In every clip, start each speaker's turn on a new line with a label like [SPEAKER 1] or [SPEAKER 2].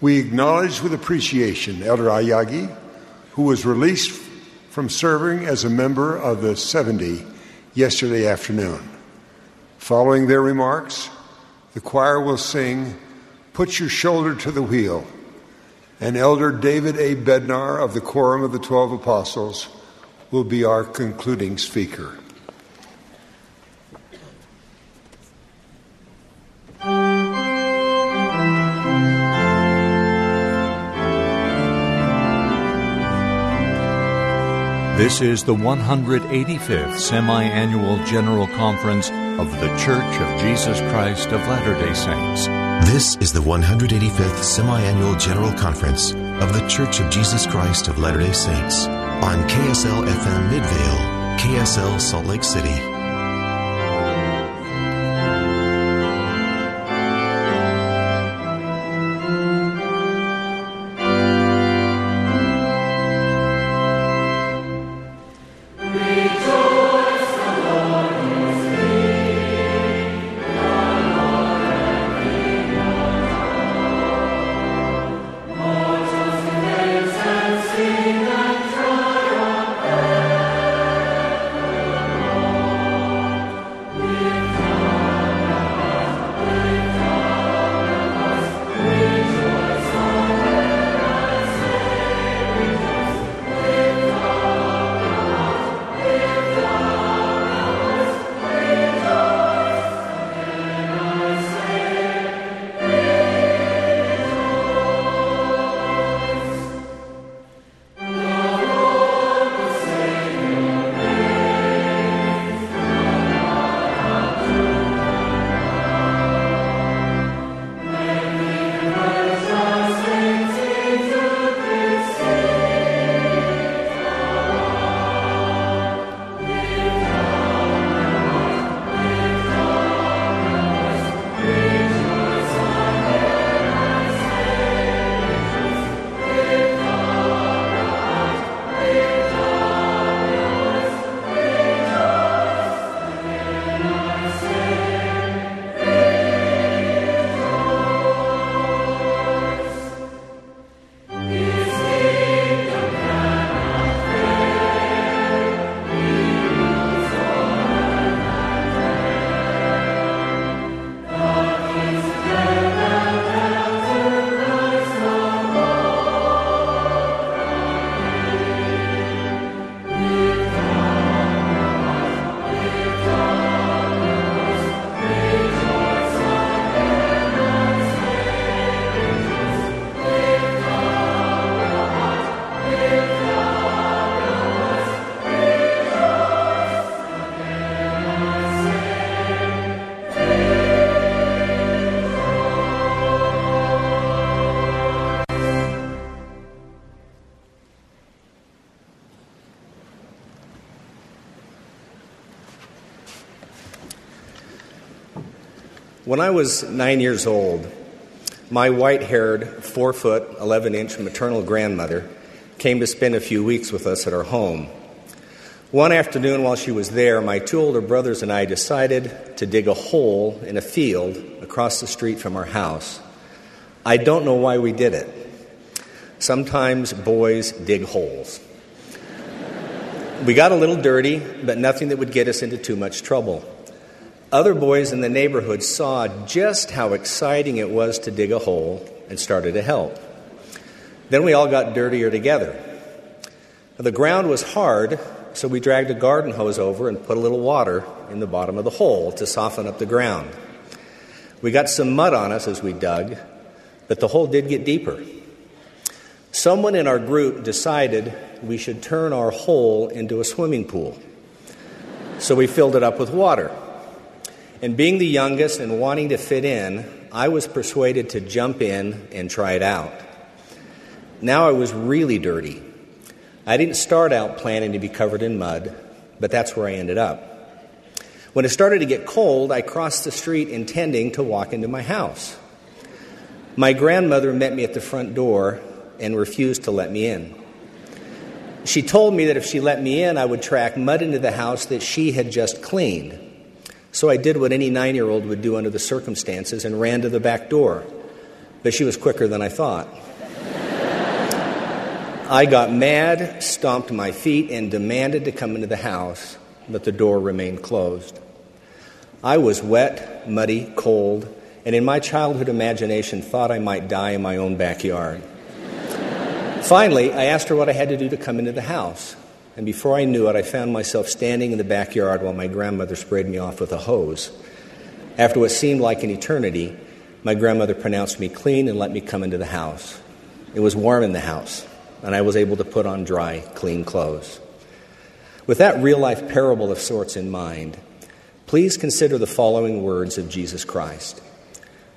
[SPEAKER 1] We acknowledge with appreciation Elder Aoyagi, who was released from serving as a member of the 70 yesterday afternoon. Following their remarks, the choir will sing Put Your Shoulder to the Wheel, and Elder David A. Bednar of the Quorum of the Twelve Apostles will be our concluding speaker.
[SPEAKER 2] This is the 185th Semi Annual General Conference of The Church of Jesus Christ of Latter day Saints.
[SPEAKER 3] This is the 185th Semi Annual General Conference of The Church of Jesus Christ of Latter day Saints on KSL FM Midvale, KSL Salt Lake City.
[SPEAKER 4] When I was nine years old, my white haired, four foot, 11 inch maternal grandmother came to spend a few weeks with us at our home. One afternoon while she was there, my two older brothers and I decided to dig a hole in a field across the street from our house. I don't know why we did it. Sometimes boys dig holes. we got a little dirty, but nothing that would get us into too much trouble. Other boys in the neighborhood saw just how exciting it was to dig a hole and started to help. Then we all got dirtier together. The ground was hard, so we dragged a garden hose over and put a little water in the bottom of the hole to soften up the ground. We got some mud on us as we dug, but the hole did get deeper. Someone in our group decided we should turn our hole into a swimming pool. So we filled it up with water. And being the youngest and wanting to fit in, I was persuaded to jump in and try it out. Now I was really dirty. I didn't start out planning to be covered in mud, but that's where I ended up. When it started to get cold, I crossed the street intending to walk into my house. My grandmother met me at the front door and refused to let me in. She told me that if she let me in, I would track mud into the house that she had just cleaned. So I did what any nine year old would do under the circumstances and ran to the back door. but she was quicker than I thought. I got mad, stomped my feet, and demanded to come into the house, but the door remained closed. I was wet, muddy, cold, and in my childhood imagination thought I might die in my own backyard. Finally, I asked her what I had to do to come into the house, and before I knew it, I found myself standing in the backyard while my grandmother sprayed me off with a hose. After what seemed like an eternity, my grandmother pronounced me clean and let me come into the house. It was warm in the house and I was able to put on dry, clean clothes. With that real life parable of sorts in mind, please consider the following words of Jesus Christ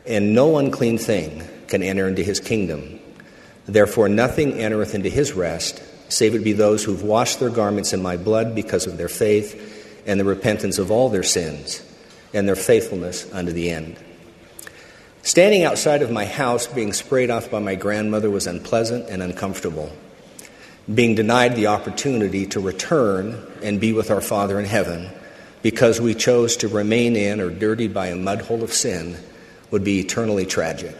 [SPEAKER 4] And no unclean thing can enter into his kingdom. Therefore, nothing entereth into his rest, save it be those who've washed their garments in my blood because of their faith and the repentance of all their sins and their faithfulness unto the end. Standing outside of my house being sprayed off by my grandmother was unpleasant and uncomfortable. Being denied the opportunity to return and be with our Father in heaven because we chose to remain in or dirtied by a mud hole of sin would be eternally tragic.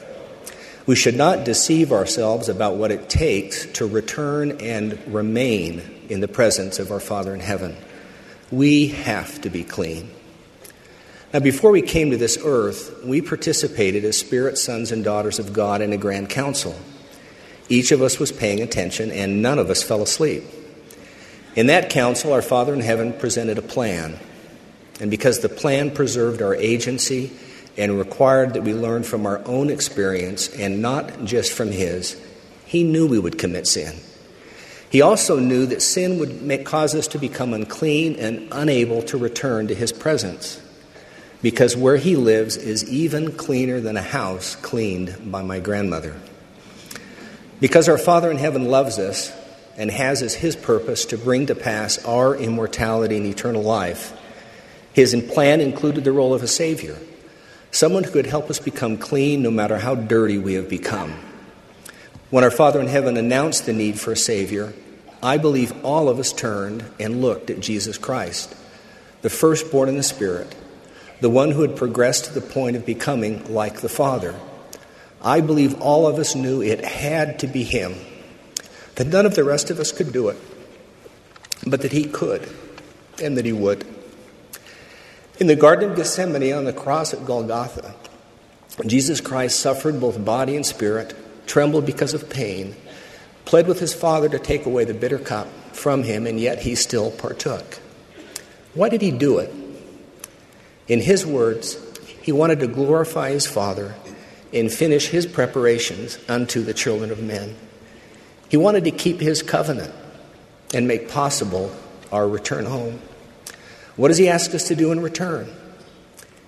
[SPEAKER 4] We should not deceive ourselves about what it takes to return and remain in the presence of our Father in heaven. We have to be clean. Now, before we came to this earth, we participated as spirit sons and daughters of God in a grand council. Each of us was paying attention, and none of us fell asleep. In that council, our Father in heaven presented a plan. And because the plan preserved our agency and required that we learn from our own experience and not just from His, He knew we would commit sin. He also knew that sin would make, cause us to become unclean and unable to return to His presence because where he lives is even cleaner than a house cleaned by my grandmother. Because our Father in heaven loves us and has as his purpose to bring to pass our immortality and eternal life, his plan included the role of a Savior, someone who could help us become clean no matter how dirty we have become. When our Father in heaven announced the need for a Savior, I believe all of us turned and looked at Jesus Christ, the firstborn in the Spirit the one who had progressed to the point of becoming like the Father. I believe all of us knew it had to be him, that none of the rest of us could do it, but that he could and that he would. In the Garden of Gethsemane on the cross at Golgotha, Jesus Christ suffered both body and spirit, trembled because of pain, pled with his Father to take away the bitter cup from him, and yet he still partook. Why did he do it? In his words, he wanted to glorify his Father and finish his preparations unto the children of men. He wanted to keep his covenant and make possible our return home. What does he ask us to do in return?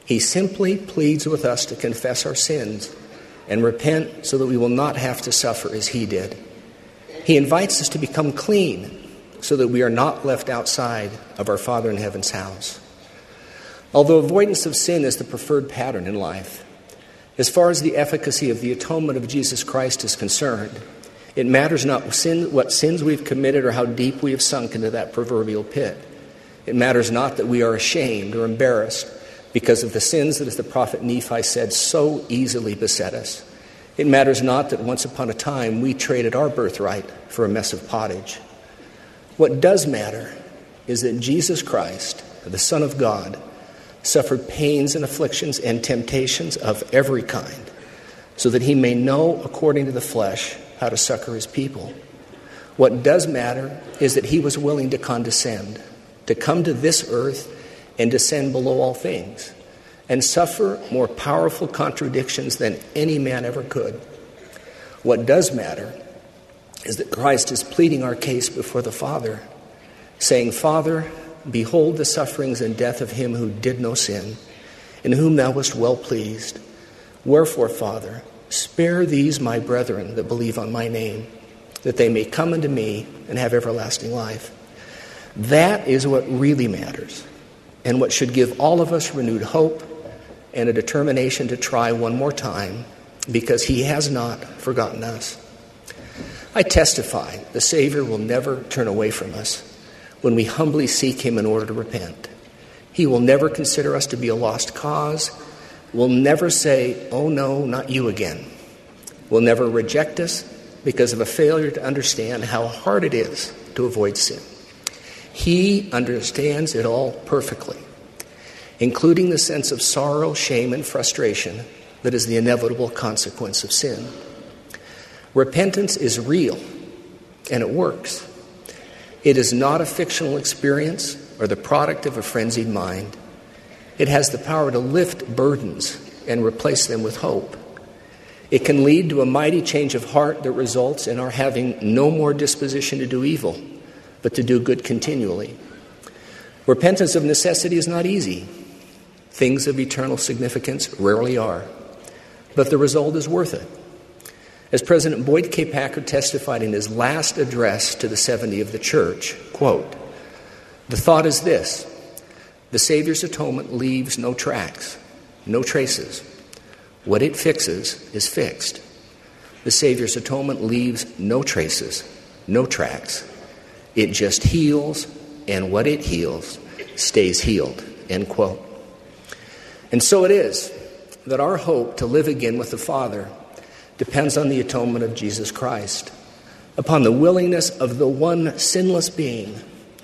[SPEAKER 4] He simply pleads with us to confess our sins and repent so that we will not have to suffer as he did. He invites us to become clean so that we are not left outside of our Father in heaven's house. Although avoidance of sin is the preferred pattern in life, as far as the efficacy of the atonement of Jesus Christ is concerned, it matters not what sins we've committed or how deep we have sunk into that proverbial pit. It matters not that we are ashamed or embarrassed because of the sins that, as the prophet Nephi said, so easily beset us. It matters not that once upon a time we traded our birthright for a mess of pottage. What does matter is that Jesus Christ, the Son of God, suffered pains and afflictions and temptations of every kind, so that he may know, according to the flesh, how to succor his people. What does matter is that he was willing to condescend, to come to this earth and descend below all things, and suffer more powerful contradictions than any man ever could. What does matter is that Christ is pleading our case before the Father, saying, Father, Behold the sufferings and death of him who did no sin, in whom thou wast well pleased. Wherefore, Father, spare these my brethren that believe on my name, that they may come unto me and have everlasting life. That is what really matters, and what should give all of us renewed hope and a determination to try one more time, because he has not forgotten us. I testify the Savior will never turn away from us when we humbly seek Him in order to repent. He will never consider us to be a lost cause, will never say, Oh no, not you again. will never reject us because of a failure to understand how hard it is to avoid sin. He understands it all perfectly, including the sense of sorrow, shame, and frustration that is the inevitable consequence of sin. Repentance is real and it works. It is not a fictional experience or the product of a frenzied mind. It has the power to lift burdens and replace them with hope. It can lead to a mighty change of heart that results in our having no more disposition to do evil, but to do good continually. Repentance of necessity is not easy. Things of eternal significance rarely are, but the result is worth it. As President Boyd K. Packer testified in his last address to the 70 of the church, quote, the thought is this the Savior's atonement leaves no tracks, no traces. What it fixes is fixed. The Savior's atonement leaves no traces, no tracks. It just heals, and what it heals stays healed. End quote. And so it is that our hope to live again with the Father depends on the atonement of Jesus Christ, upon the willingness of the one sinless being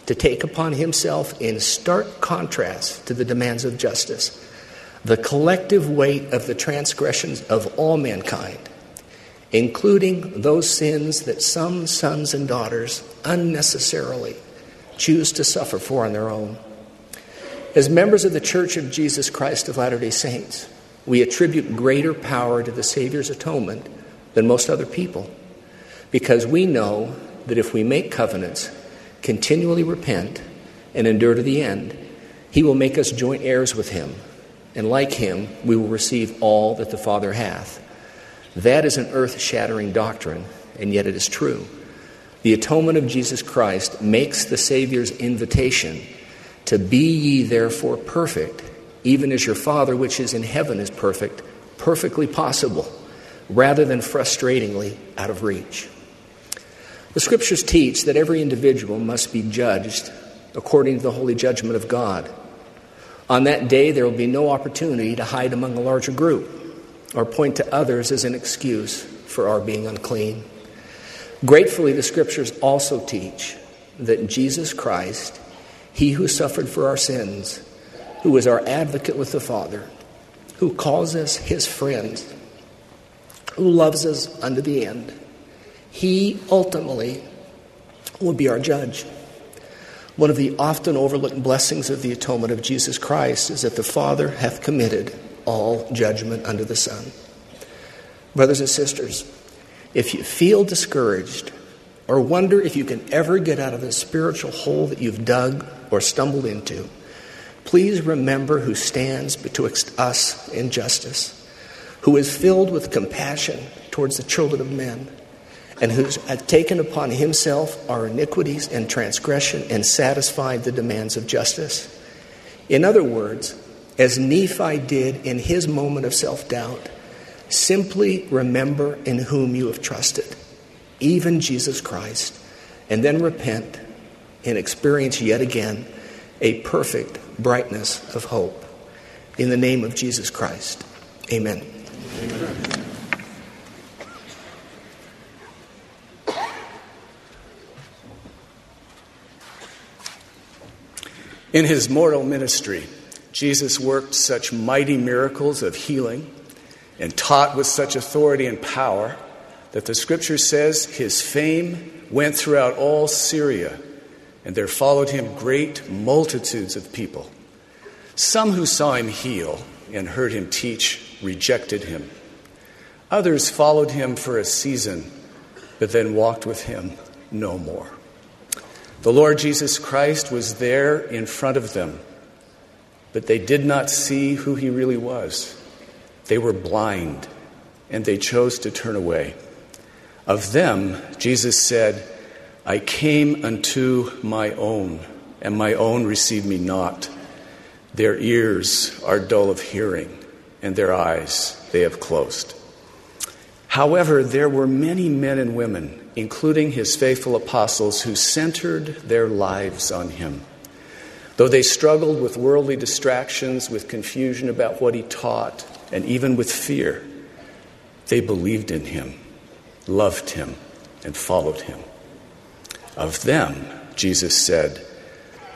[SPEAKER 4] to take upon himself, in stark contrast to the demands of justice, the collective weight of the transgressions of all mankind, including those sins that some sons and daughters unnecessarily choose to suffer for on their own. As members of the Church of Jesus Christ of Latter day Saints, we attribute greater power to the Savior's atonement than most other people because we know that if we make covenants, continually repent, and endure to the end, he will make us joint heirs with him. And like him, we will receive all that the Father hath. That is an earth shattering doctrine, and yet it is true. The atonement of Jesus Christ makes the Savior's invitation to be ye therefore perfect, even as your Father which is in heaven is perfect, perfectly possible, rather than frustratingly out of reach. The scriptures teach that every individual must be judged according to the holy judgment of God. On that day, there will be no opportunity to hide among a larger group or point to others as an excuse for our being unclean. Gratefully, the scriptures also teach that Jesus Christ, He who suffered for our sins, who is our advocate with the Father, who calls us His friends, who loves us unto the end, he ultimately will be our judge. One of the often overlooked blessings of the atonement of Jesus Christ is that the Father hath committed all judgment under the sun. Brothers and sisters, if you feel discouraged or wonder if you can ever get out of the spiritual hole that you've dug or stumbled into, please remember who stands betwixt us and justice, who is filled with compassion towards the children of men and who has taken upon himself our iniquities and transgression and satisfied the demands of justice. In other words, as Nephi did in his moment of self doubt, simply remember in whom you have trusted, even Jesus Christ, and then repent and experience yet again a perfect brightness of hope. In the name of Jesus Christ, amen. amen.
[SPEAKER 5] In his mortal ministry, Jesus worked such mighty miracles of healing and taught with such authority and power that the scripture says his fame went throughout all Syria, and there followed him great multitudes of people. Some who saw him heal and heard him teach rejected him. Others followed him for a season, but then walked with him no more. The Lord Jesus Christ was there in front of them, but they did not see who he really was. They were blind, and they chose to turn away. Of them, Jesus said, I came unto my own, and my own received me not. Their ears are dull of hearing, and their eyes they have closed. However, there were many men and women including his faithful apostles, who centered their lives on him. Though they struggled with worldly distractions, with confusion about what he taught, and even with fear, They believed in him, loved him, and followed him. Of them, Jesus said,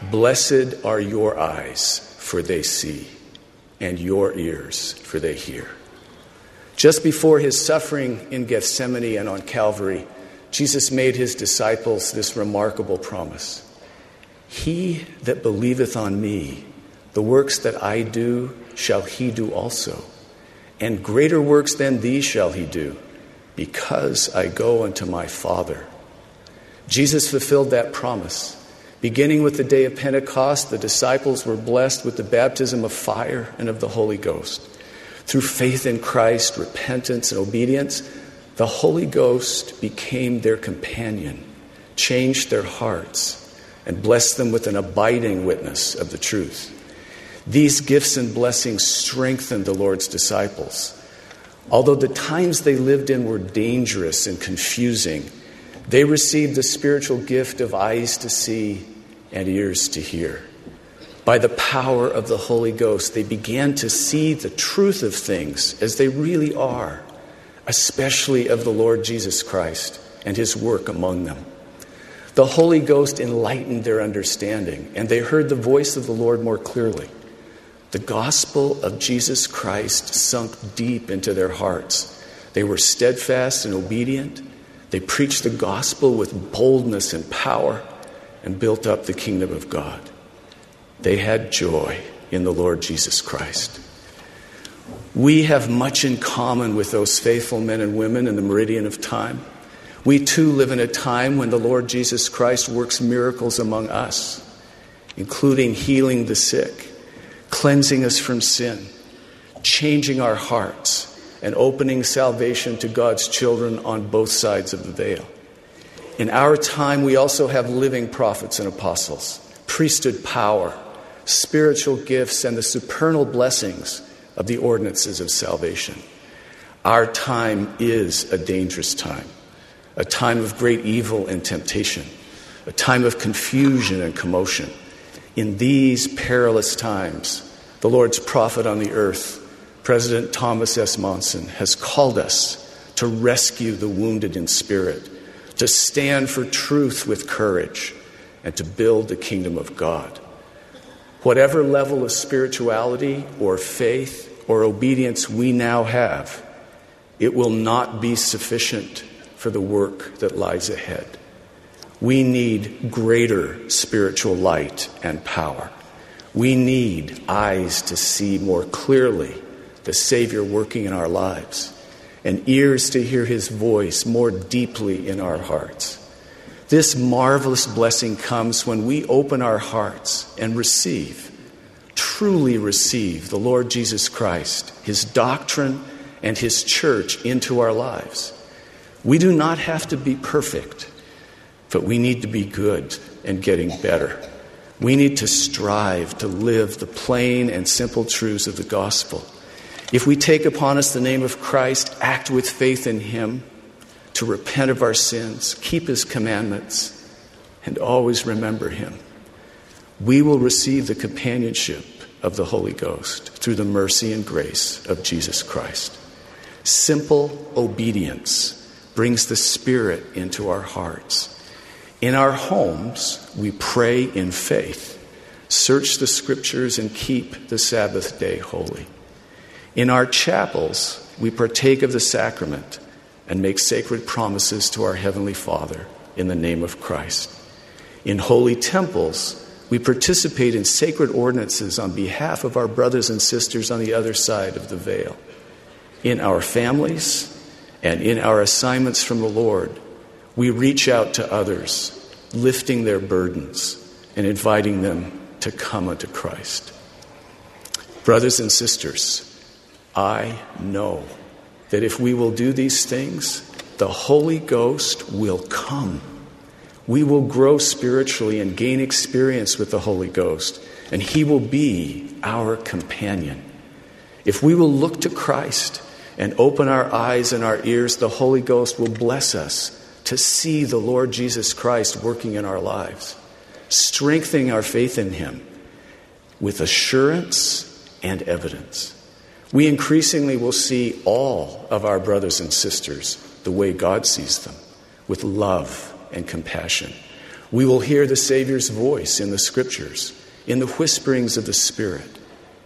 [SPEAKER 5] Blessed are your eyes, for they see, and your ears, for they hear. Just before his suffering in Gethsemane and on Calvary, Jesus made his disciples this remarkable promise He that believeth on me, the works that I do, shall he do also. And greater works than these shall he do, because I go unto my Father. Jesus fulfilled that promise. Beginning with the day of Pentecost, the disciples were blessed with the baptism of fire and of the Holy Ghost. Through faith in Christ, repentance, and obedience, the Holy Ghost became their companion, changed their hearts, and bless them with an abiding witness of the truth. These gifts and blessings strengthened the Lord's disciples. Although the times they lived in were dangerous and confusing, they received the spiritual gift of eyes to see and ears to hear. By the power of the Holy Ghost, they began to see the truth of things as they really are, especially of the Lord Jesus Christ and his work among them. The Holy Ghost enlightened their understanding, and they heard the voice of the Lord more clearly. The gospel of Jesus Christ sunk deep into their hearts. They were steadfast and obedient. They preached the gospel with boldness and power and built up the kingdom of God. They had joy in the Lord Jesus Christ. We have much in common with those faithful men and women in the meridian of time. We too live in a time when the Lord Jesus Christ works miracles among us, including healing the sick cleansing us from sin, changing our hearts, and opening salvation to God's children on both sides of the veil. In our time, we also have living prophets and apostles, priesthood power, spiritual gifts, and the supernal blessings of the ordinances of salvation. Our time is a dangerous time, a time of great evil and temptation, a time of confusion and commotion. In these perilous times, the Lord's prophet on the earth, President Thomas S. Monson, has called us to rescue the wounded in spirit, to stand for truth with courage, and to build the kingdom of God. Whatever level of spirituality or faith or obedience we now have, it will not be sufficient for the work that lies ahead. We need greater spiritual light and power. We need eyes to see more clearly the Savior working in our lives and ears to hear his voice more deeply in our hearts. This marvelous blessing comes when we open our hearts and receive, truly receive the Lord Jesus Christ, his doctrine, and his church into our lives. We do not have to be perfect but we need to be good and getting better. We need to strive to live the plain and simple truths of the gospel. If we take upon us the name of Christ, act with faith in Him, to repent of our sins, keep His commandments, and always remember Him, we will receive the companionship of the Holy Ghost through the mercy and grace of Jesus Christ. Simple obedience brings the Spirit into our hearts in our homes, we pray in faith, search the scriptures, and keep the Sabbath day holy. In our chapels, we partake of the sacrament and make sacred promises to our Heavenly Father in the name of Christ. In holy temples, we participate in sacred ordinances on behalf of our brothers and sisters on the other side of the veil. In our families and in our assignments from the Lord, we reach out to others, lifting their burdens and inviting them to come unto Christ. Brothers and sisters, I know that if we will do these things, the Holy Ghost will come. We will grow spiritually and gain experience with the Holy Ghost, and He will be our companion. If we will look to Christ and open our eyes and our ears, the Holy Ghost will bless us to see the Lord Jesus Christ working in our lives, strengthening our faith in Him with assurance and evidence. We increasingly will see all of our brothers and sisters the way God sees them, with love and compassion. We will hear the Savior's voice in the Scriptures, in the whisperings of the Spirit,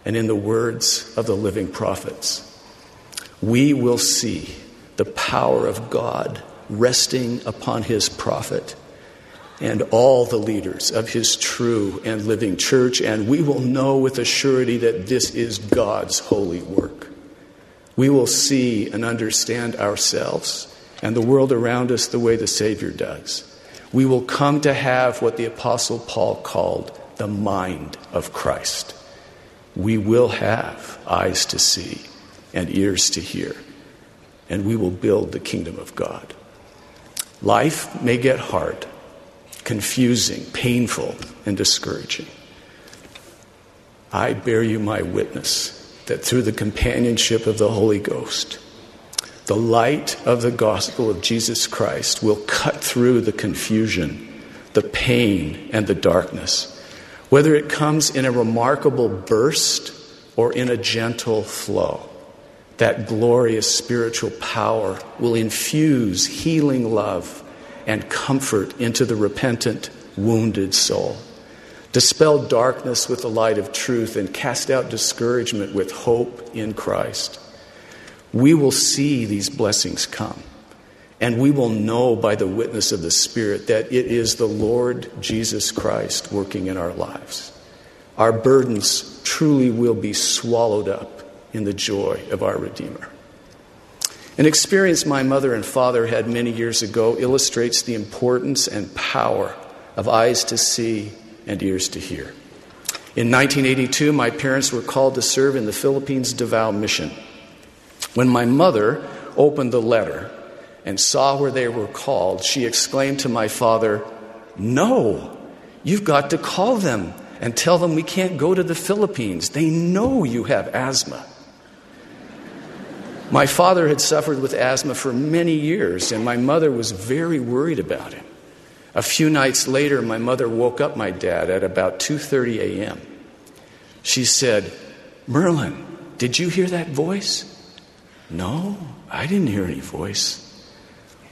[SPEAKER 5] and in the words of the living prophets. We will see the power of God resting upon His prophet and all the leaders of his true and living church, and we will know with a surety that this is God's holy work. We will see and understand ourselves and the world around us the way the Savior does. We will come to have what the Apostle Paul called the mind of Christ. We will have eyes to see and ears to hear, and we will build the kingdom of God. Life may get hard confusing, painful, and discouraging. I bear you my witness that through the companionship of the Holy Ghost, the light of the gospel of Jesus Christ will cut through the confusion, the pain, and the darkness, whether it comes in a remarkable burst or in a gentle flow. That glorious spiritual power will infuse healing love and comfort into the repentant, wounded soul. Dispel darkness with the light of truth and cast out discouragement with hope in Christ. We will see these blessings come, and we will know by the witness of the Spirit that it is the Lord Jesus Christ working in our lives. Our burdens truly will be swallowed up in the joy of our Redeemer. An experience my mother and father had many years ago illustrates the importance and power of eyes to see and ears to hear. In 1982, my parents were called to serve in the Philippines Davao Mission. When my mother opened the letter and saw where they were called, she exclaimed to my father, No, you've got to call them and tell them we can't go to the Philippines. They know you have asthma. My father had suffered with asthma for many years, and my mother was very worried about him. A few nights later, my mother woke up my dad at about 2:30 a.m. She said, "Merlin, did you hear that voice?" "No, I didn't hear any voice."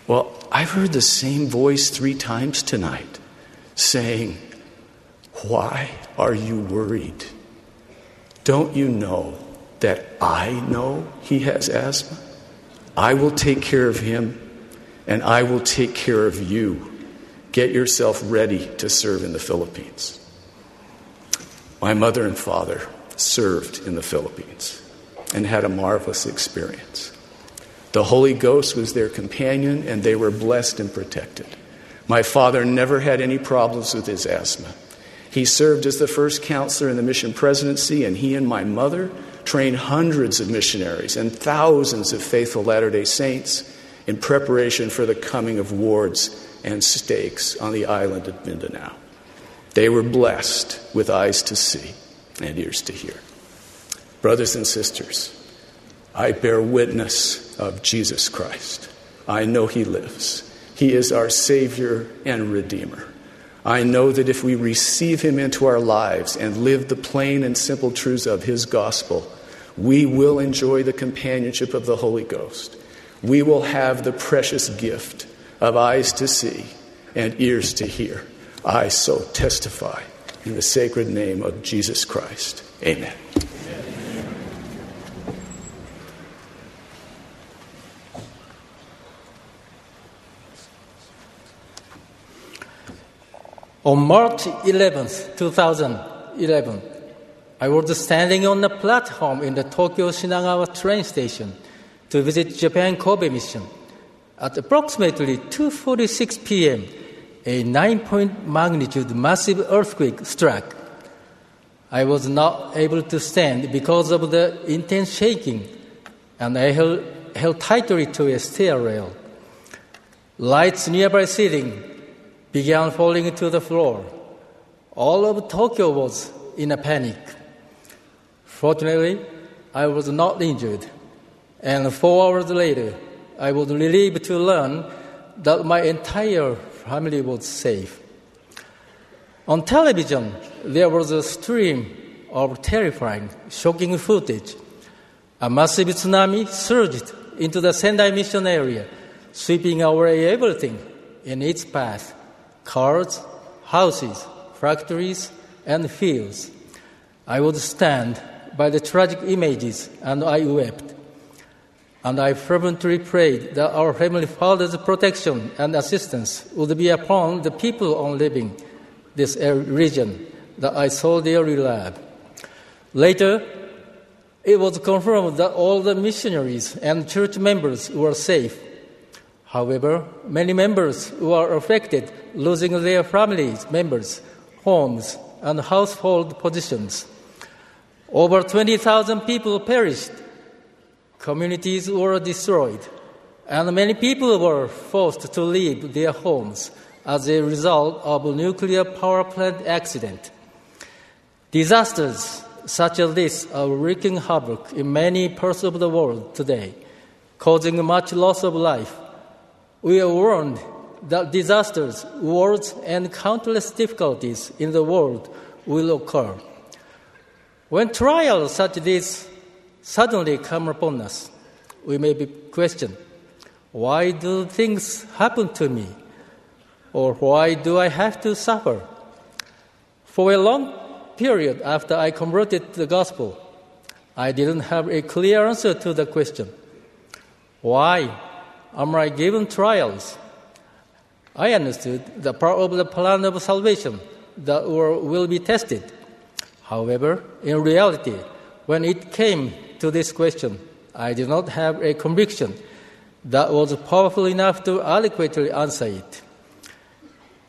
[SPEAKER 5] "Well, I've heard the same voice 3 times tonight saying, "Why are you worried? Don't you know that I know he has asthma. I will take care of him and I will take care of you. Get yourself ready to serve in the Philippines. My mother and father served in the Philippines and had a marvelous experience. The Holy Ghost was their companion and they were blessed and protected. My father never had any problems with his asthma. He served as the first counselor in the mission presidency, and he and my mother trained hundreds of missionaries and thousands of faithful Latter day Saints in preparation for the coming of wards and stakes on the island of Mindanao. They were blessed with eyes to see and ears to hear. Brothers and sisters, I bear witness of Jesus Christ. I know He lives. He is our Savior and Redeemer. I know that if we receive Him into our lives and live the plain and simple truths of His gospel, we will enjoy the companionship of the Holy Ghost. We will have the precious gift of eyes to see and ears to hear. I so testify in the sacred name of Jesus Christ. Amen.
[SPEAKER 6] On March 11th, 2011, I was standing on the platform in the Tokyo Shinagawa train station to visit Japan Kobe mission. At approximately 2:46 p.m., a 9-point magnitude massive earthquake struck. I was not able to stand because of the intense shaking, and I held, held tightly to a stair rail. Lights nearby ceiling began falling to the floor. All of Tokyo was in a panic. Fortunately, I was not injured, and four hours later, I was relieved to learn that my entire family was safe. On television, there was a stream of terrifying, shocking footage. A massive tsunami surged into the Sendai mission area, sweeping away everything in its path cars, houses, factories, and fields. I would stand by the tragic images and I wept. And I fervently prayed that our Heavenly Father's protection and assistance would be upon the people on living this er, region that I saw their lab. Later, it was confirmed that all the missionaries and church members were safe. However, many members were affected, losing their families, members, homes, and household positions. Over 20,000 people perished, communities were destroyed, and many people were forced to leave their homes as a result of a nuclear power plant accident. Disasters such as this are wreaking havoc in many parts of the world today, causing much loss of life. We are warned that disasters, wars, and countless difficulties in the world will occur. When trials such as this suddenly come upon us, we may be questioned why do things happen to me? Or why do I have to suffer? For a long period after I converted to the gospel, I didn't have a clear answer to the question why am I given trials? I understood the part of the plan of salvation that will be tested. However, in reality, when it came to this question, I did not have a conviction that was powerful enough to adequately answer it.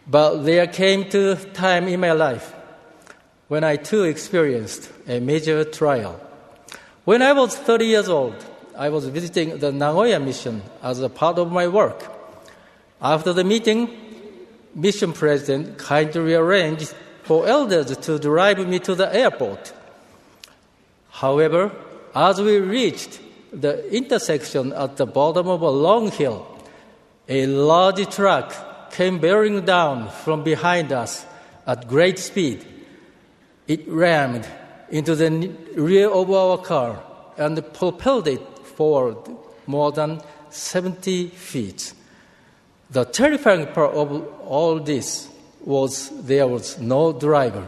[SPEAKER 6] But there came to time in my life when I too experienced a major trial. When I was 30 years old, I was visiting the Nagoya mission as a part of my work. After the meeting, mission president kindly arranged for elders to drive me to the airport. However, as we reached the intersection at the bottom of a long hill, a large truck came bearing down from behind us at great speed. It rammed into the rear of our car and propelled it forward more than 70 feet. The terrifying part of all this was there was no driver.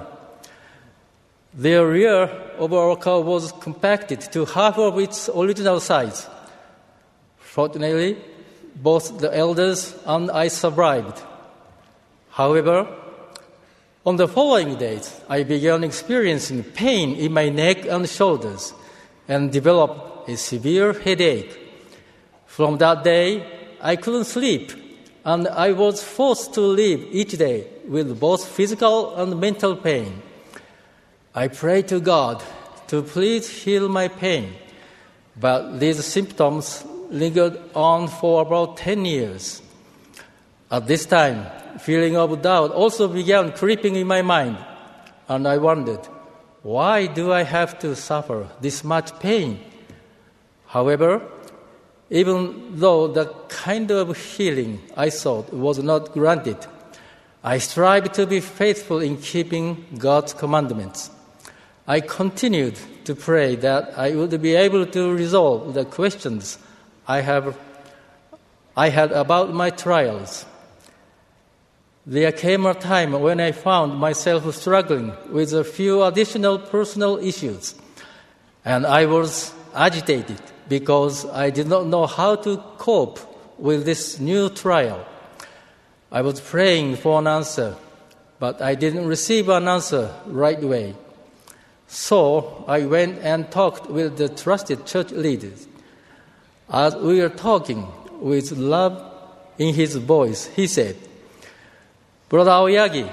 [SPEAKER 6] The rear of our car was compacted to half of its original size. Fortunately, both the elders and I survived. However, on the following days, I began experiencing pain in my neck and shoulders and developed a severe headache. From that day, I couldn't sleep and I was forced to live each day with both physical and mental pain. I prayed to God to please heal my pain, but these symptoms lingered on for about 10 years. At this time, feeling of doubt also began creeping in my mind, and I wondered, why do I have to suffer this much pain? However, even though the kind of healing I sought was not granted, I strived to be faithful in keeping God's commandments. I continued to pray that I would be able to resolve the questions I, have, I had about my trials. There came a time when I found myself struggling with a few additional personal issues, and I was agitated because I did not know how to cope with this new trial. I was praying for an answer, but I didn't receive an answer right away. So I went and talked with the trusted church leaders. As we were talking with love in his voice, he said, Brother Aoyagi,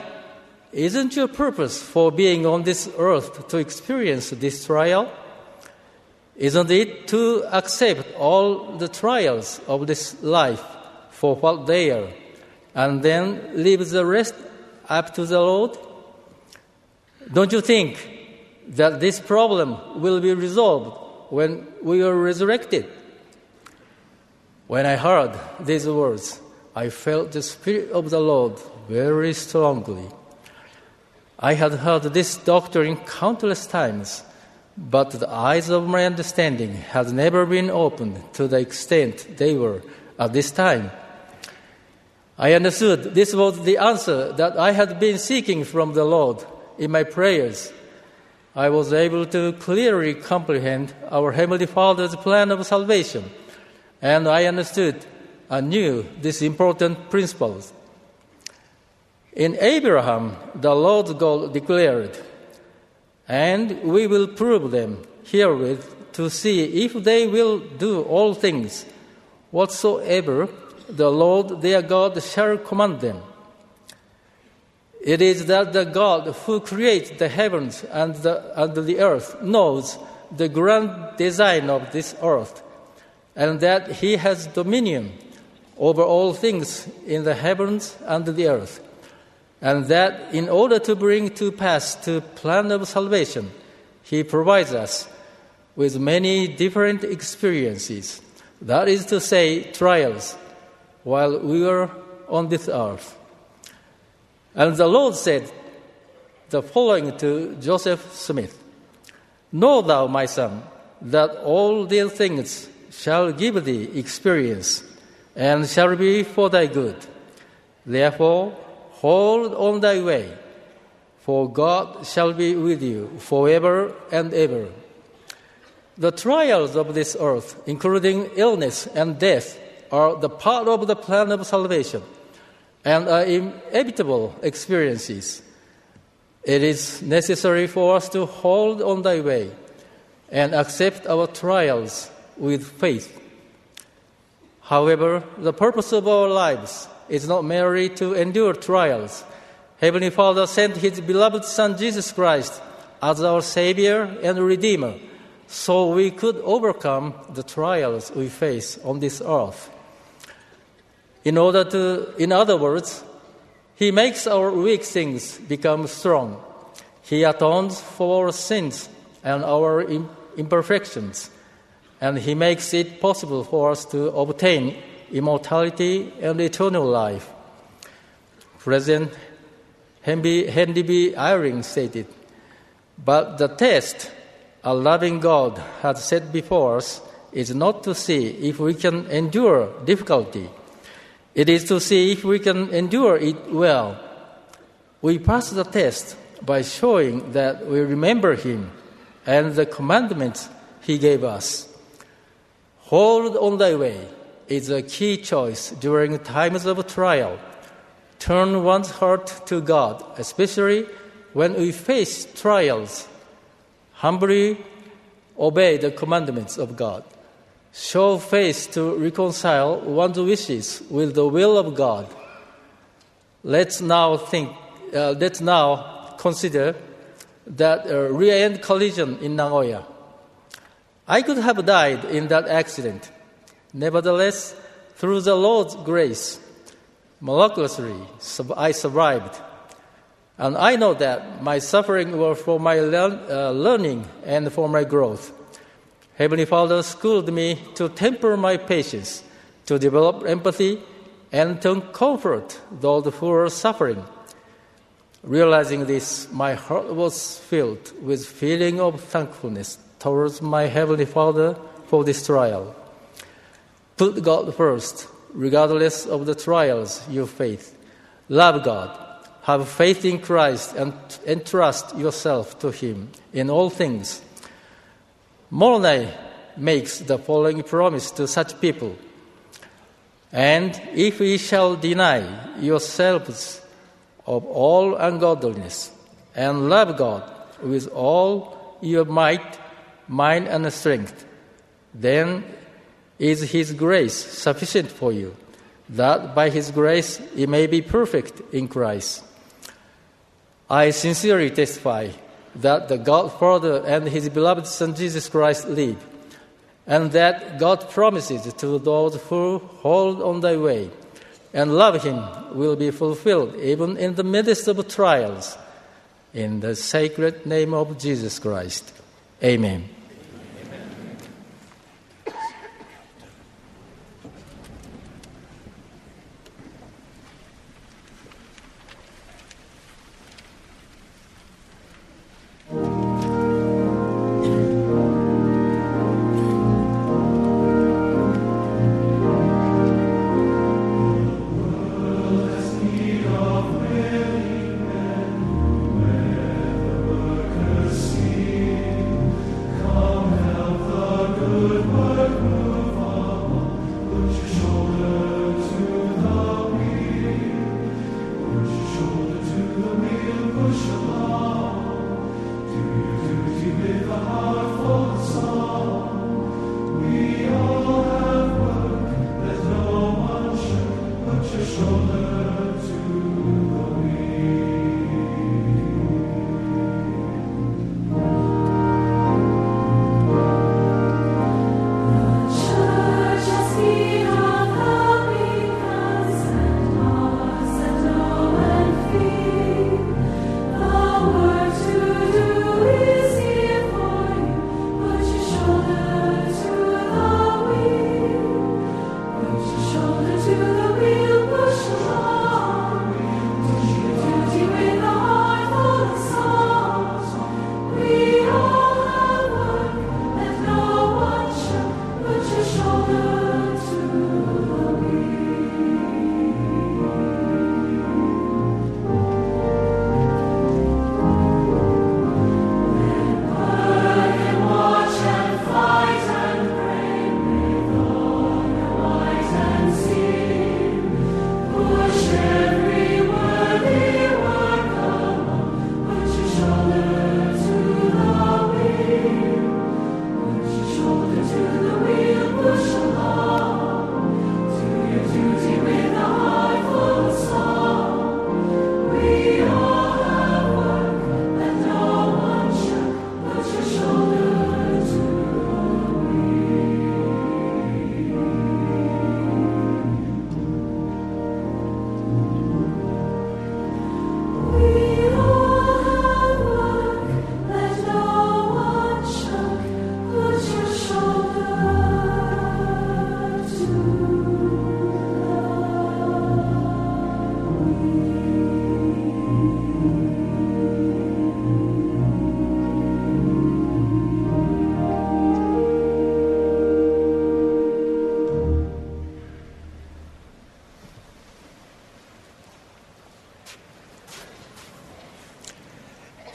[SPEAKER 6] isn't your purpose for being on this earth to experience this trial? Isn't it to accept all the trials of this life for what they are and then leave the rest up to the Lord? Don't you think that this problem will be resolved when we are resurrected? When I heard these words, I felt the Spirit of the Lord very strongly. I had heard this doctrine countless times but the eyes of my understanding has never been opened to the extent they were at this time. I understood this was the answer that I had been seeking from the Lord in my prayers. I was able to clearly comprehend our Heavenly Father's plan of salvation, and I understood and knew these important principles. In Abraham, the Lord God declared, and we will prove them herewith to see if they will do all things whatsoever the Lord their God shall command them. It is that the God who creates the heavens and the, and the earth knows the grand design of this earth, and that he has dominion over all things in the heavens and the earth, and that in order to bring to pass the plan of salvation, he provides us with many different experiences, that is to say, trials while we were on this earth. And the Lord said the following to Joseph Smith Know thou, my son, that all these things shall give thee experience and shall be for thy good. Therefore, hold on thy way, for God shall be with you forever and ever. The trials of this earth, including illness and death, are the part of the plan of salvation and are inevitable experiences. It is necessary for us to hold on thy way and accept our trials with faith. However, the purpose of our lives is not merely to endure trials. Heavenly Father sent His beloved Son Jesus Christ as our Savior and Redeemer so we could overcome the trials we face on this earth. In order to, in other words, He makes our weak things become strong. He atones for our sins and our imperfections, and He makes it possible for us to obtain immortality and eternal life. President Henry B. Eyring stated, But the test a loving God has set before us is not to see if we can endure difficulty it is to see if we can endure it well. We pass the test by showing that we remember Him and the commandments He gave us. Hold on thy way is a key choice during times of trial. Turn one's heart to God, especially when we face trials. Humbly obey the commandments of God show faith to reconcile one's wishes with the will of God. Let's now think, uh, let's now consider that uh, rear end collision in Nagoya. I could have died in that accident. Nevertheless, through the Lord's grace, miraculously, I survived. And I know that my suffering was for my learn, uh, learning and for my growth. Heavenly Father schooled me to temper my patience, to develop empathy, and to comfort those who are suffering. Realizing this, my heart was filled with feeling of thankfulness towards my Heavenly Father for this trial. Put God first, regardless of the trials you face. Love God. Have faith in Christ and entrust yourself to Him in all things Moroni makes the following promise to such people And if ye shall deny yourselves of all ungodliness and love God with all your might, mind, and strength, then is His grace sufficient for you, that by His grace ye may be perfect in Christ. I sincerely testify that the God Father and His beloved Son Jesus Christ live, and that God promises to those who hold on thy way and love Him will be fulfilled even in the midst of trials. In the sacred name of Jesus Christ. Amen.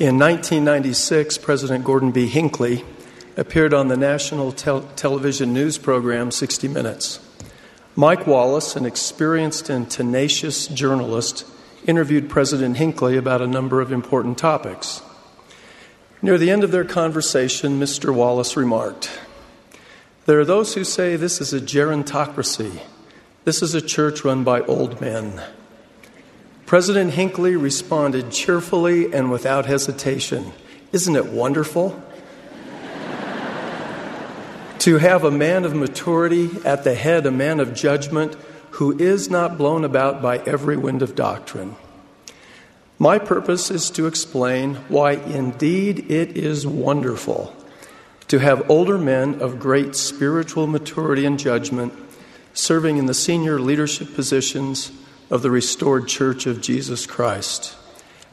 [SPEAKER 7] In 1996, President Gordon B. Hinckley appeared on the national tel- television news program 60 Minutes. Mike Wallace, an experienced and tenacious journalist, interviewed President Hinckley about a number of important topics. Near the end of their conversation, Mr. Wallace remarked There are those who say this is a gerontocracy. This is a church run by old men. President Hinckley responded cheerfully and without hesitation. Isn't it wonderful? to have a man of maturity at the head, a man of judgment, who is not blown about by every wind of doctrine. My purpose is to explain why indeed it is wonderful to have older men of great spiritual maturity and judgment serving in the senior leadership positions of the restored church of Jesus Christ,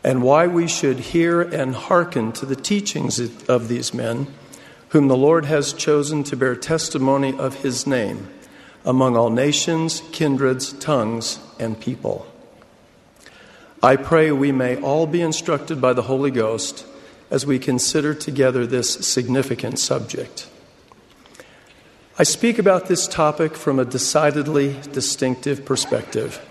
[SPEAKER 7] and why we should hear and hearken to the teachings of these men, whom the Lord has chosen to bear testimony of his name among all nations, kindreds, tongues, and people. I pray we may all be instructed by the Holy Ghost as we consider together this significant subject. I speak about this topic from a decidedly distinctive perspective.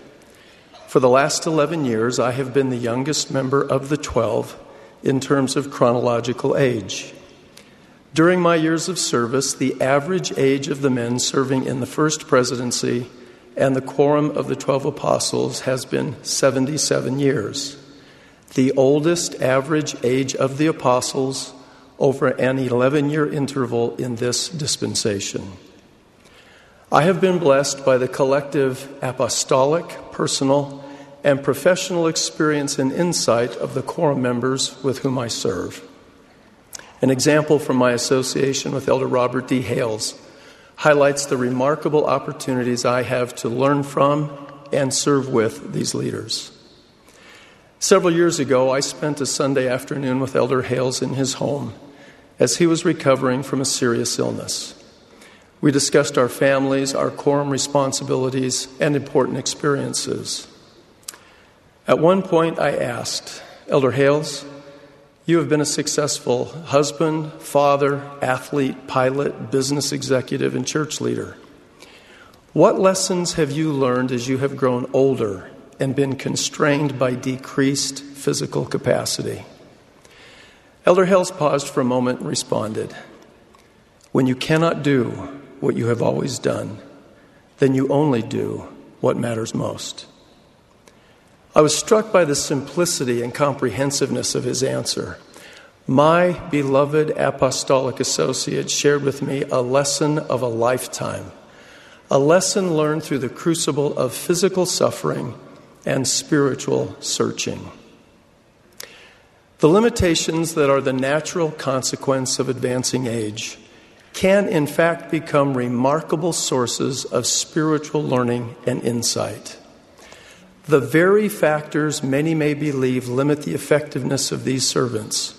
[SPEAKER 7] For the last 11 years, I have been the youngest member of the 12 in terms of chronological age. During my years of service, the average age of the men serving in the first presidency and the quorum of the 12 apostles has been 77 years, the oldest average age of the apostles over an 11 year interval in this dispensation. I have been blessed by the collective apostolic, personal, and professional experience and insight of the quorum members with whom I serve. An example from my association with Elder Robert D. Hales highlights the remarkable opportunities I have to learn from and serve with these leaders. Several years ago, I spent a Sunday afternoon with Elder Hales in his home as he was recovering from a serious illness. We discussed our families, our quorum responsibilities, and important experiences. At one point, I asked, Elder Hales, you have been a successful husband, father, athlete, pilot, business executive, and church leader. What lessons have you learned as you have grown older and been constrained by decreased physical capacity? Elder Hales paused for a moment and responded When you cannot do what you have always done, then you only do what matters most. I was struck by the simplicity and comprehensiveness of his answer. My beloved apostolic associate shared with me a lesson of a lifetime, a lesson learned through the crucible of physical suffering and spiritual searching. The limitations that are the natural consequence of advancing age can, in fact, become remarkable sources of spiritual learning and insight. The very factors many may believe limit the effectiveness of these servants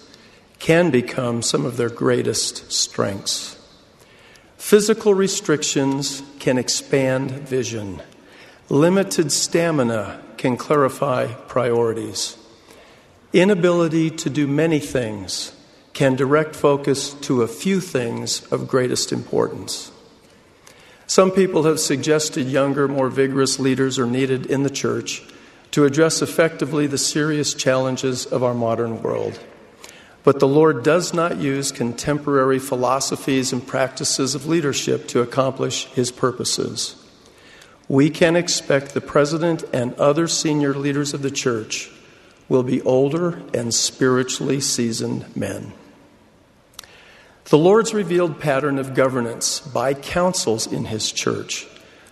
[SPEAKER 7] can become some of their greatest strengths. Physical restrictions can expand vision. Limited stamina can clarify priorities. Inability to do many things can direct focus to a few things of greatest importance. Some people have suggested younger, more vigorous leaders are needed in the church to address effectively the serious challenges of our modern world. But the Lord does not use contemporary philosophies and practices of leadership to accomplish his purposes. We can expect the president and other senior leaders of the church will be older and spiritually seasoned men. The Lord's revealed pattern of governance by councils in His church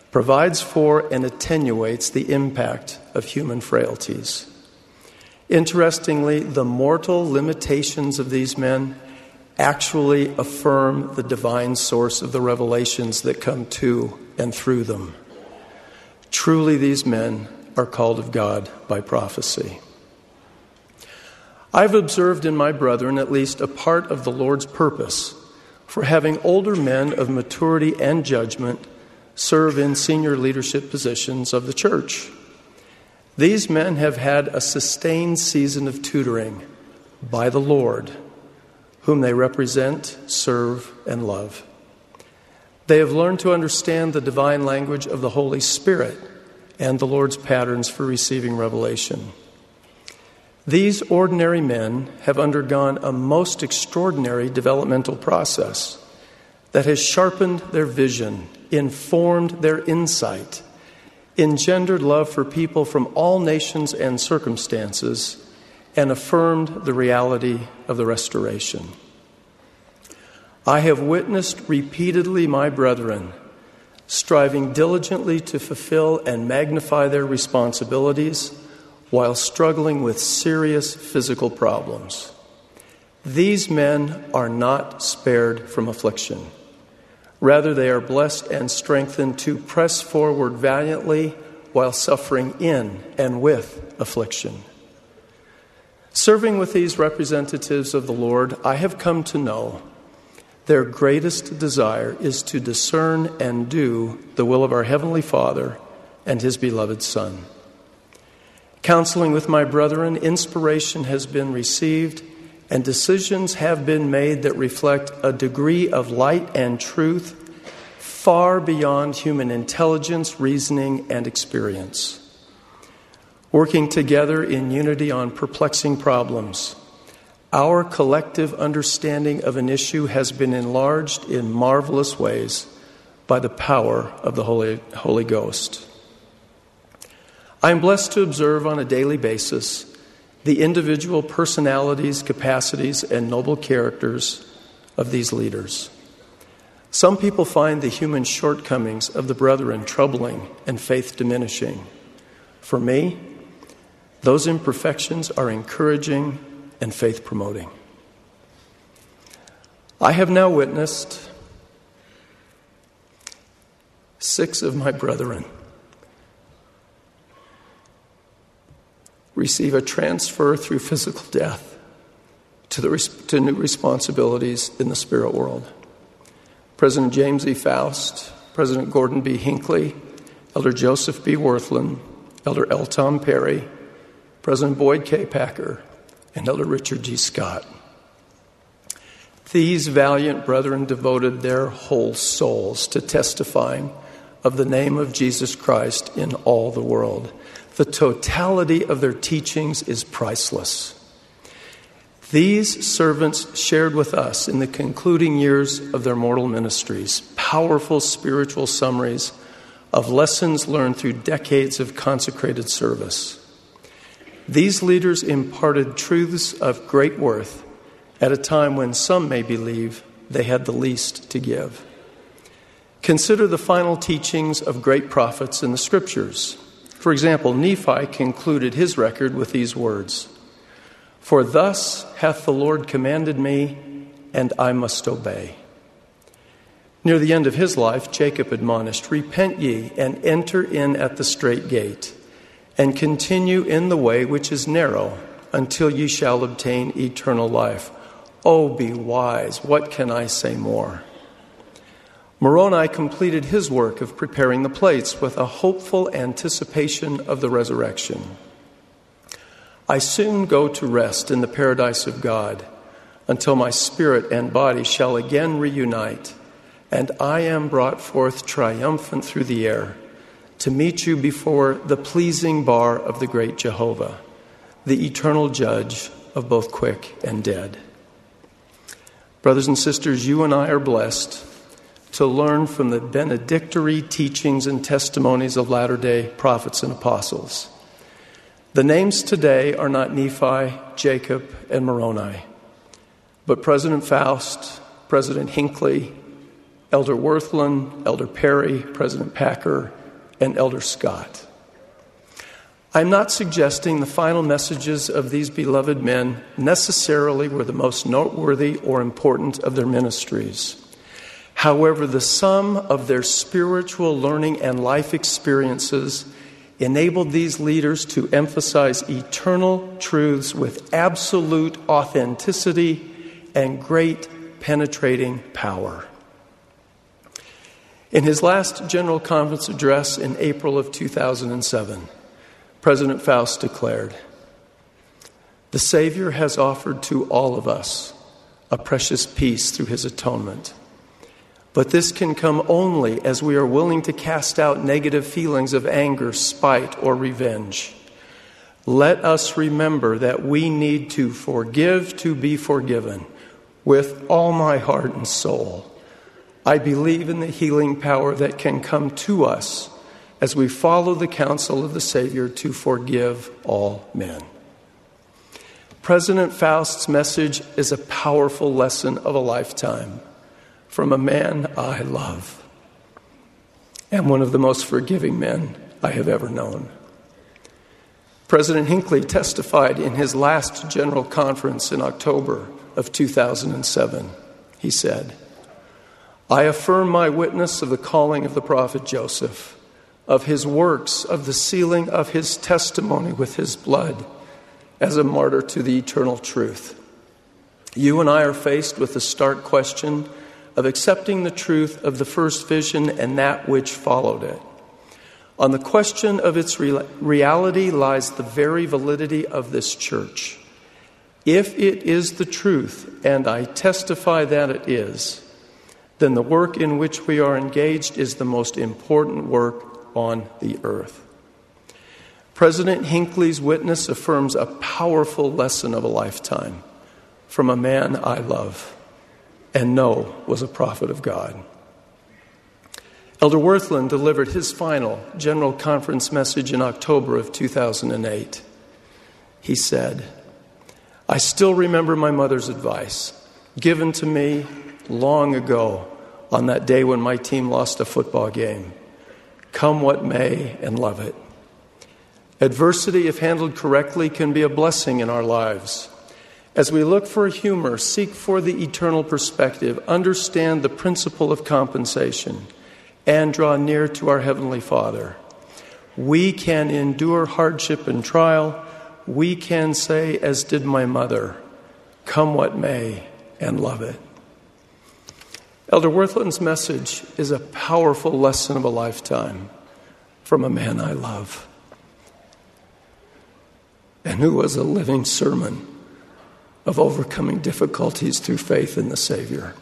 [SPEAKER 7] provides for and attenuates the impact of human frailties. Interestingly, the mortal limitations of these men actually affirm the divine source of the revelations that come to and through them. Truly, these men are called of God by prophecy. I've observed in my brethren at least a part of the Lord's purpose for having older men of maturity and judgment serve in senior leadership positions of the church. These men have had a sustained season of tutoring by the Lord, whom they represent, serve, and love. They have learned to understand the divine language of the Holy Spirit and the Lord's patterns for receiving revelation. These ordinary men have undergone a most extraordinary developmental process that has sharpened their vision, informed their insight, engendered love for people from all nations and circumstances, and affirmed the reality of the restoration. I have witnessed repeatedly my brethren striving diligently to fulfill and magnify their responsibilities while struggling with serious physical problems. These men are not spared from affliction. Rather, they are blessed and strengthened to press forward valiantly while suffering in and with affliction. Serving with these representatives of the Lord, I have come to know their greatest desire is to discern and do the will of our Heavenly Father and His beloved Son. Counseling with my brethren, inspiration has been received, and decisions have been made that reflect a degree of light and truth far beyond human intelligence, reasoning, and experience. Working together in unity on perplexing problems, our collective understanding of an issue has been enlarged in marvelous ways by the power of the Holy, Holy Ghost. I am blessed to observe on a daily basis the individual personalities, capacities, and noble characters of these leaders. Some people find the human shortcomings of the brethren troubling and faith diminishing. For me, those imperfections are encouraging and faith promoting. I have now witnessed six of my brethren receive a transfer through physical death to, the, to new responsibilities in the spirit world. President James E. Faust, President Gordon B. Hinckley, Elder Joseph B. Wirthlin, Elder L. Tom Perry, President Boyd K. Packer, and Elder Richard G. Scott. These valiant brethren devoted their whole souls to testifying of the name of Jesus Christ in all the world the totality of their teachings is priceless. These servants shared with us in the concluding years of their mortal ministries powerful spiritual summaries of lessons learned through decades of consecrated service. These leaders imparted truths of great worth at a time when some may believe they had the least to give. Consider the final teachings of great prophets in the scriptures. For example, Nephi concluded his record with these words For thus hath the Lord commanded me, and I must obey. Near the end of his life, Jacob admonished, Repent ye, and enter in at the strait gate, and continue in the way which is narrow, until ye shall obtain eternal life. Oh, be wise. What can I say more? Moroni completed his work of preparing the plates with a hopeful anticipation of the resurrection. I soon go to rest in the paradise of God until my spirit and body shall again reunite, and I am brought forth triumphant through the air to meet you before the pleasing bar of the great Jehovah, the eternal judge of both quick and dead. Brothers and sisters, you and I are blessed to learn from the benedictory teachings and testimonies of latter day prophets and apostles. The names today are not Nephi, Jacob, and Moroni, but President Faust, President Hinckley, Elder Wirthlin, Elder Perry, President Packer, and Elder Scott. I'm not suggesting the final messages of these beloved men necessarily were the most noteworthy or important of their ministries. However, the sum of their spiritual learning and life experiences enabled these leaders to emphasize eternal truths with absolute authenticity and great penetrating power. In his last General Conference address in April of 2007, President Faust declared The Savior has offered to all of us a precious peace through his atonement. But this can come only as we are willing to cast out negative feelings of anger, spite, or revenge. Let us remember that we need to forgive to be forgiven with all my heart and soul. I believe in the healing power that can come to us as we follow the counsel of the Savior to forgive all men. President Faust's message is a powerful lesson of a lifetime from a man I love and one of the most forgiving men I have ever known. President Hinckley testified in his last General Conference in October of 2007. He said, I affirm my witness of the calling of the prophet Joseph, of his works, of the sealing of his testimony with his blood as a martyr to the eternal truth. You and I are faced with the stark question of accepting the truth of the first vision and that which followed it. On the question of its reality lies the very validity of this church. If it is the truth, and I testify that it is, then the work in which we are engaged is the most important work on the earth. President Hinckley's witness affirms a powerful lesson of a lifetime from a man I love and know was a prophet of God. Elder Wirthlin delivered his final General Conference message in October of 2008. He said, I still remember my mother's advice, given to me long ago on that day when my team lost a football game. Come what may and love it. Adversity, if handled correctly, can be a blessing in our lives. As we look for humor, seek for the eternal perspective, understand the principle of compensation, and draw near to our Heavenly Father, we can endure hardship and trial. We can say, as did my mother, come what may, and love it. Elder Wirthlin's message is a powerful lesson of a lifetime from a man I love and who was a living sermon of overcoming difficulties through faith in the Savior.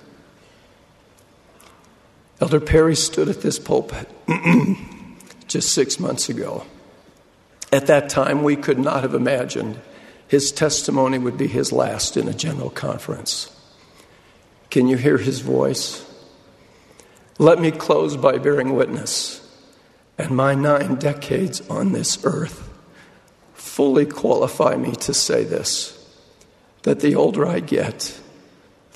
[SPEAKER 7] Elder Perry stood at this pulpit just six months ago. At that time, we could not have imagined his testimony would be his last in a general conference. Can you hear his voice? Let me close by bearing witness and my nine decades on this earth fully qualify me to say this that the older I get,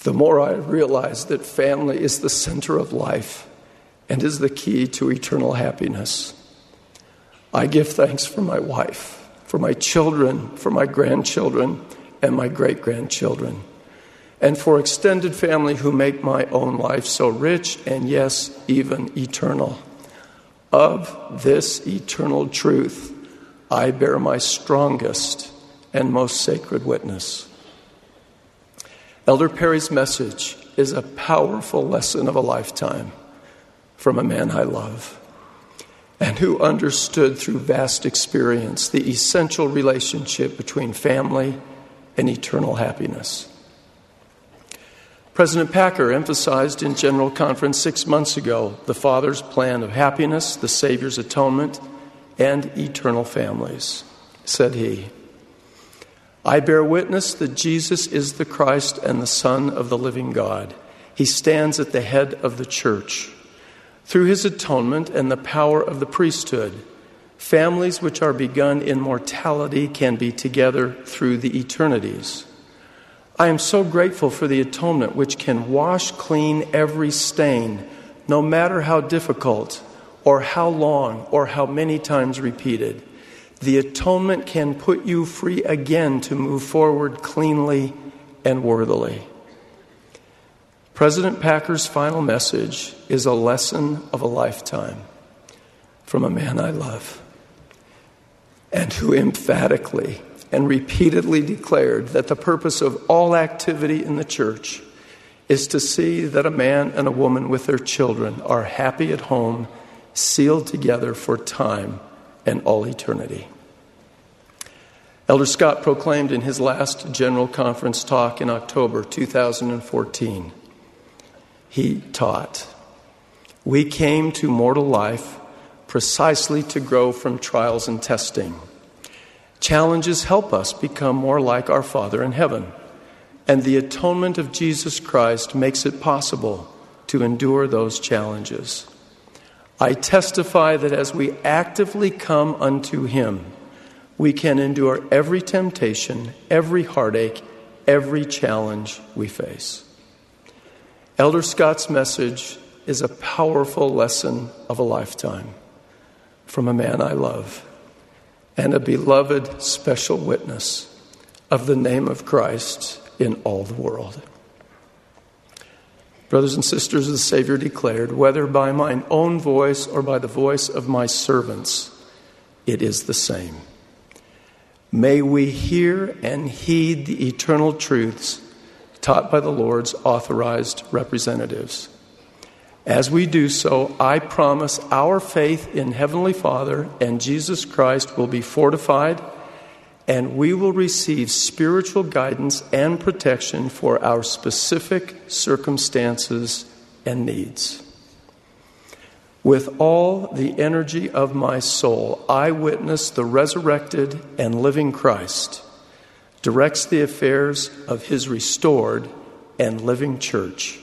[SPEAKER 7] the more I realize that family is the center of life and is the key to eternal happiness. I give thanks for my wife, for my children, for my grandchildren, and my great grandchildren, and for extended family who make my own life so rich and, yes, even eternal. Of this eternal truth, I bear my strongest and most sacred witness. Elder Perry's message is a powerful lesson of a lifetime from a man I love and who understood through vast experience the essential relationship between family and eternal happiness. President Packer emphasized in General Conference six months ago the Father's plan of happiness, the Savior's atonement, and eternal families. Said he, I bear witness that Jesus is the Christ and the Son of the living God. He stands at the head of the church. Through his atonement and the power of the priesthood, families which are begun in mortality can be together through the eternities. I am so grateful for the atonement which can wash clean every stain, no matter how difficult, or how long, or how many times repeated. The atonement can put you free again to move forward cleanly and worthily. President Packer's final message is a lesson of a lifetime from a man I love and who emphatically and repeatedly declared that the purpose of all activity in the church is to see that a man and a woman with their children are happy at home, sealed together for time and all eternity. Elder Scott proclaimed in his last General Conference talk in October 2014 he taught. We came to mortal life precisely to grow from trials and testing. Challenges help us become more like our Father in heaven, and the atonement of Jesus Christ makes it possible to endure those challenges. I testify that as we actively come unto Him, we can endure every temptation, every heartache, every challenge we face. Elder Scott's message is a powerful lesson of a lifetime from a man I love and a beloved special witness of the name of Christ in all the world. Brothers and sisters, the Savior declared, whether by mine own voice or by the voice of my servants, it is the same. May we hear and heed the eternal truths taught by the Lord's authorized representatives. As we do so, I promise our faith in Heavenly Father and Jesus Christ will be fortified, and we will receive spiritual guidance and protection for our specific circumstances and needs. With all the energy of my soul, I witness the resurrected and living Christ directs the affairs of his restored and living church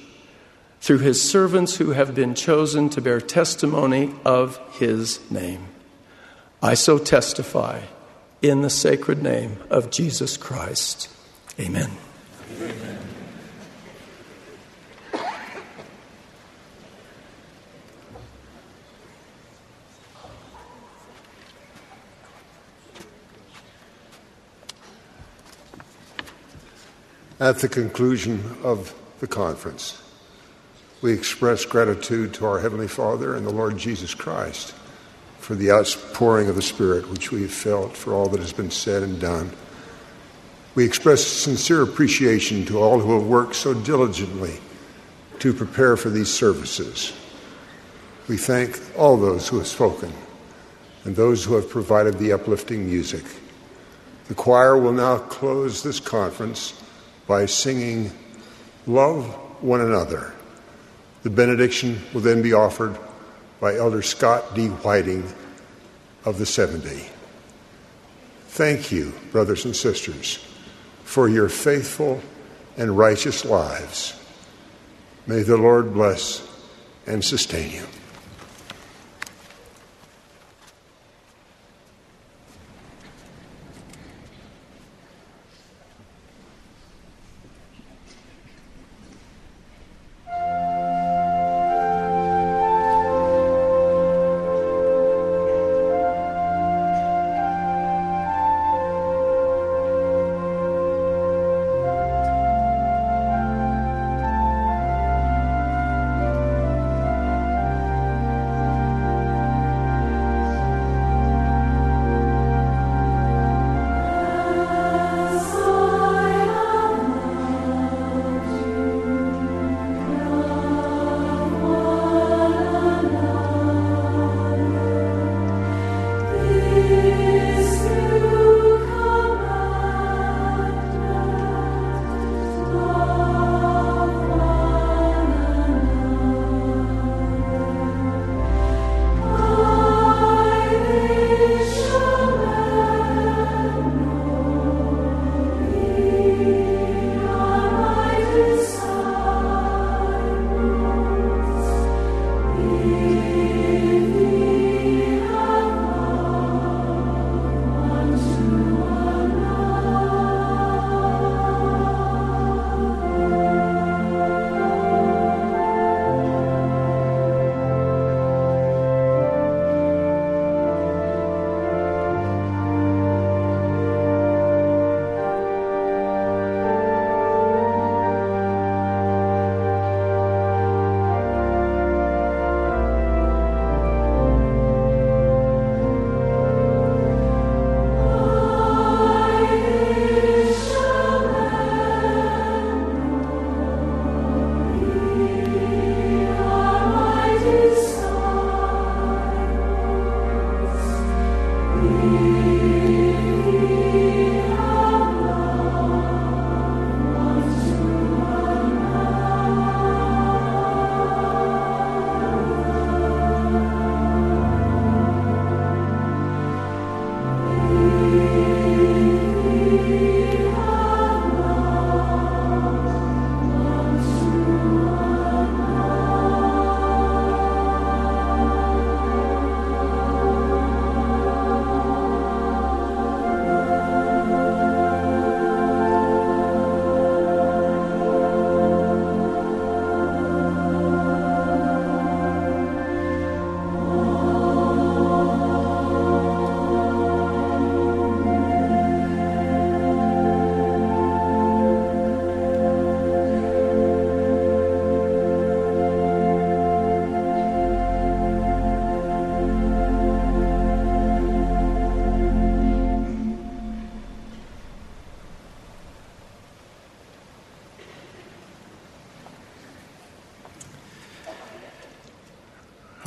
[SPEAKER 7] through his servants who have been chosen to bear testimony of his name. I so testify in the sacred name of Jesus Christ. Amen. Amen.
[SPEAKER 1] At the conclusion of the conference, we express gratitude to our Heavenly Father and the Lord Jesus Christ for the outpouring of the Spirit which we have felt for all that has been said and done. We express sincere appreciation to all who have worked so diligently to prepare for these services. We thank all those who have spoken and those who have provided the uplifting music. The choir will now close this conference by singing Love One Another. The benediction will then be offered by Elder Scott D. Whiting of the 70. Thank you, brothers and sisters, for your faithful and righteous lives. May the Lord bless and sustain you.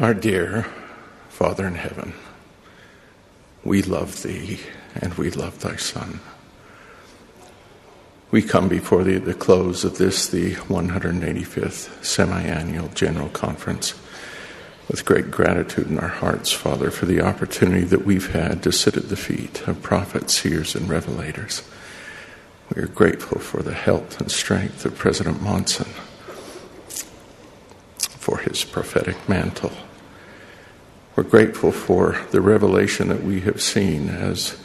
[SPEAKER 8] Our dear Father in heaven, we love thee and we love thy Son. We come before thee at the close of this, the 185th semi-annual General Conference, with great gratitude in our hearts, Father, for the opportunity that we've had to sit at the feet of prophets, seers, and revelators. We are grateful for the health and strength of President Monson, for his prophetic mantle. We're grateful for the revelation that we have seen as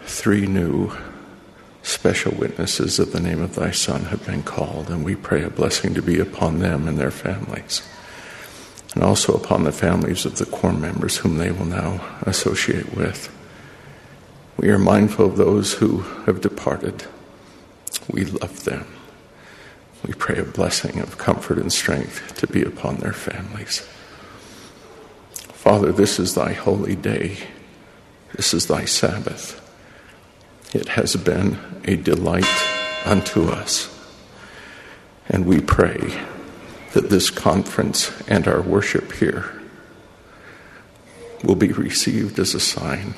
[SPEAKER 8] three new special witnesses of the name of thy Son have been called, and we pray a blessing to be upon them and their families, and also upon the families of the quorum members whom they will now associate with. We are mindful of those who have departed. We love them. We pray a blessing of comfort and strength to be upon their families. Father, this is thy holy day. This is thy Sabbath. It has been a delight unto us. And we pray that this conference and our worship here will be received as a sign